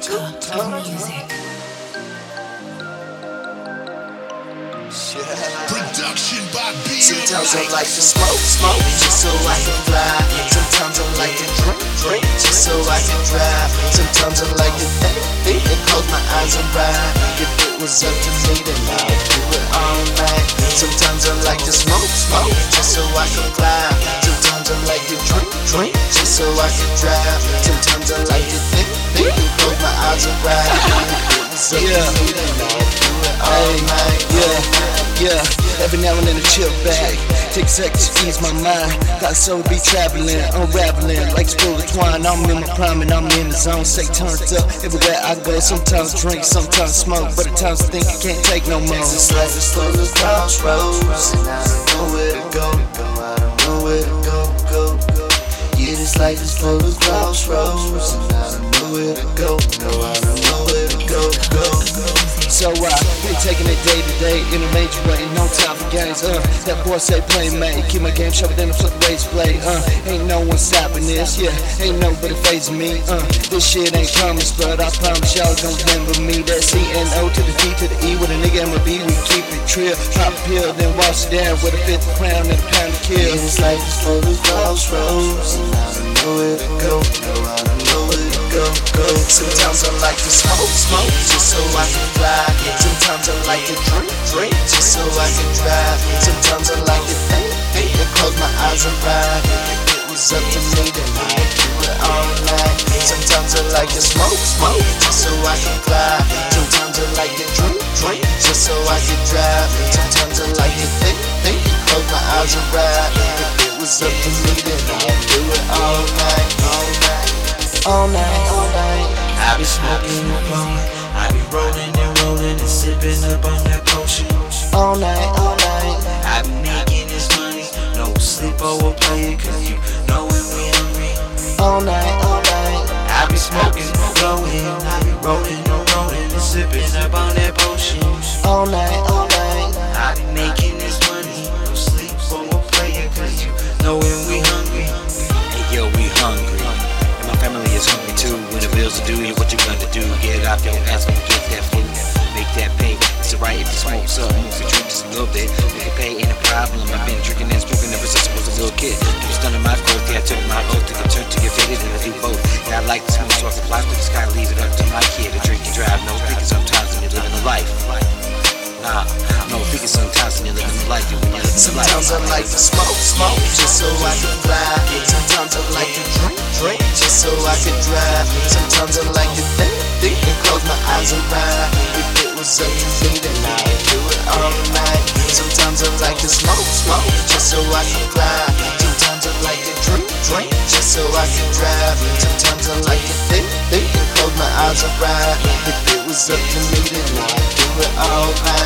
Sometimes I like to smoke, smoke, just so I can fly. Sometimes I like to drink, drink, just so I can drive. Sometimes I like to think, think, and close my eyes and ride. If it was up to me, then I'd do it all night. Sometimes I like to smoke, smoke, just so I can fly. Sometimes I like to drink, drink, just so I can drive. Sometimes I like to think, think, Yeah. Yeah, yeah. Every now and then a chill back. Take seconds to ease my mind. Got so be traveling, unraveling like spool of twine. I'm in my prime and I'm in the zone. Say turned up everywhere I go. Sometimes drink, sometimes smoke, but at times I think I can't take no more. This life is full of crossroads, and I don't know where to go. I don't know where to go, go, go. Yeah, this life is full of crossroads, where to go. No, I don't know where to go, go. So I been taking it day to day in a major way, no time for games. Uh, that boy say play mate, keep my game sharper than a flip race play. Uh, ain't no one stopping this, yeah, ain't nobody phasing me. Uh, this shit ain't promised, but I promise y'all gon' remember me. That C N O to the D to the E with a nigga I'ma be. We keep it trill, pop a pill, then wash it down with a fifth crown and a pound of Yeah, kill. this life is full of crossroads, and I don't know where to go. Sometimes I like to smoke, smoke, just so I can fly. Sometimes I like to drink, drink, just so I can drive. Sometimes I like to think, think, and close my eyes and ride. If it was up to me, then I'd do it all night. Sometimes I like to smoke, smoke, just so I can fly. Sometimes I like to drink, drink, just so I can drive. Sometimes I like to think, think, and close my eyes and ride. If it was up to me, then I'd do it all night, all night, all night, all night. I be smoking and blowing. I be rolling and rolling and sipping up on that potion. All night, all night. I be making this money. No sleep over play it, cause you know when we hungry. All night, all night. I be smoking and blowing. I be rolling and rolling and sipping up on that potion. All night, all night. I be making Off your ass, gonna get that food. Make that pay. It's alright if you smoke something, if you drink just a little bit. We can pay, ain't a problem. I've been drinking and smoking ever since I was a little kid. You stunning my growth, yeah, I took my oath to turned to get faded, and I do both. Yeah, I like the smooth talk, flies to the sky, leave it up to my kid to drink and drive. No thinking sometimes when you're living a life. Nah, no thinking sometimes when you're living a life. You're living a life. Sometimes I like to smoke, smoke, just so I can fly. Sometimes I like to drink, drink, just so I can drive. Sometimes I like to eyes and. If it was up to me, then I'd do it all night. Sometimes I like to smoke, smoke, just so I can fly. Sometimes I like to drink, drink, just so I can drive. Sometimes I like to think, think, and close my eyes and ride. If it was up to me, then I'd do it all night.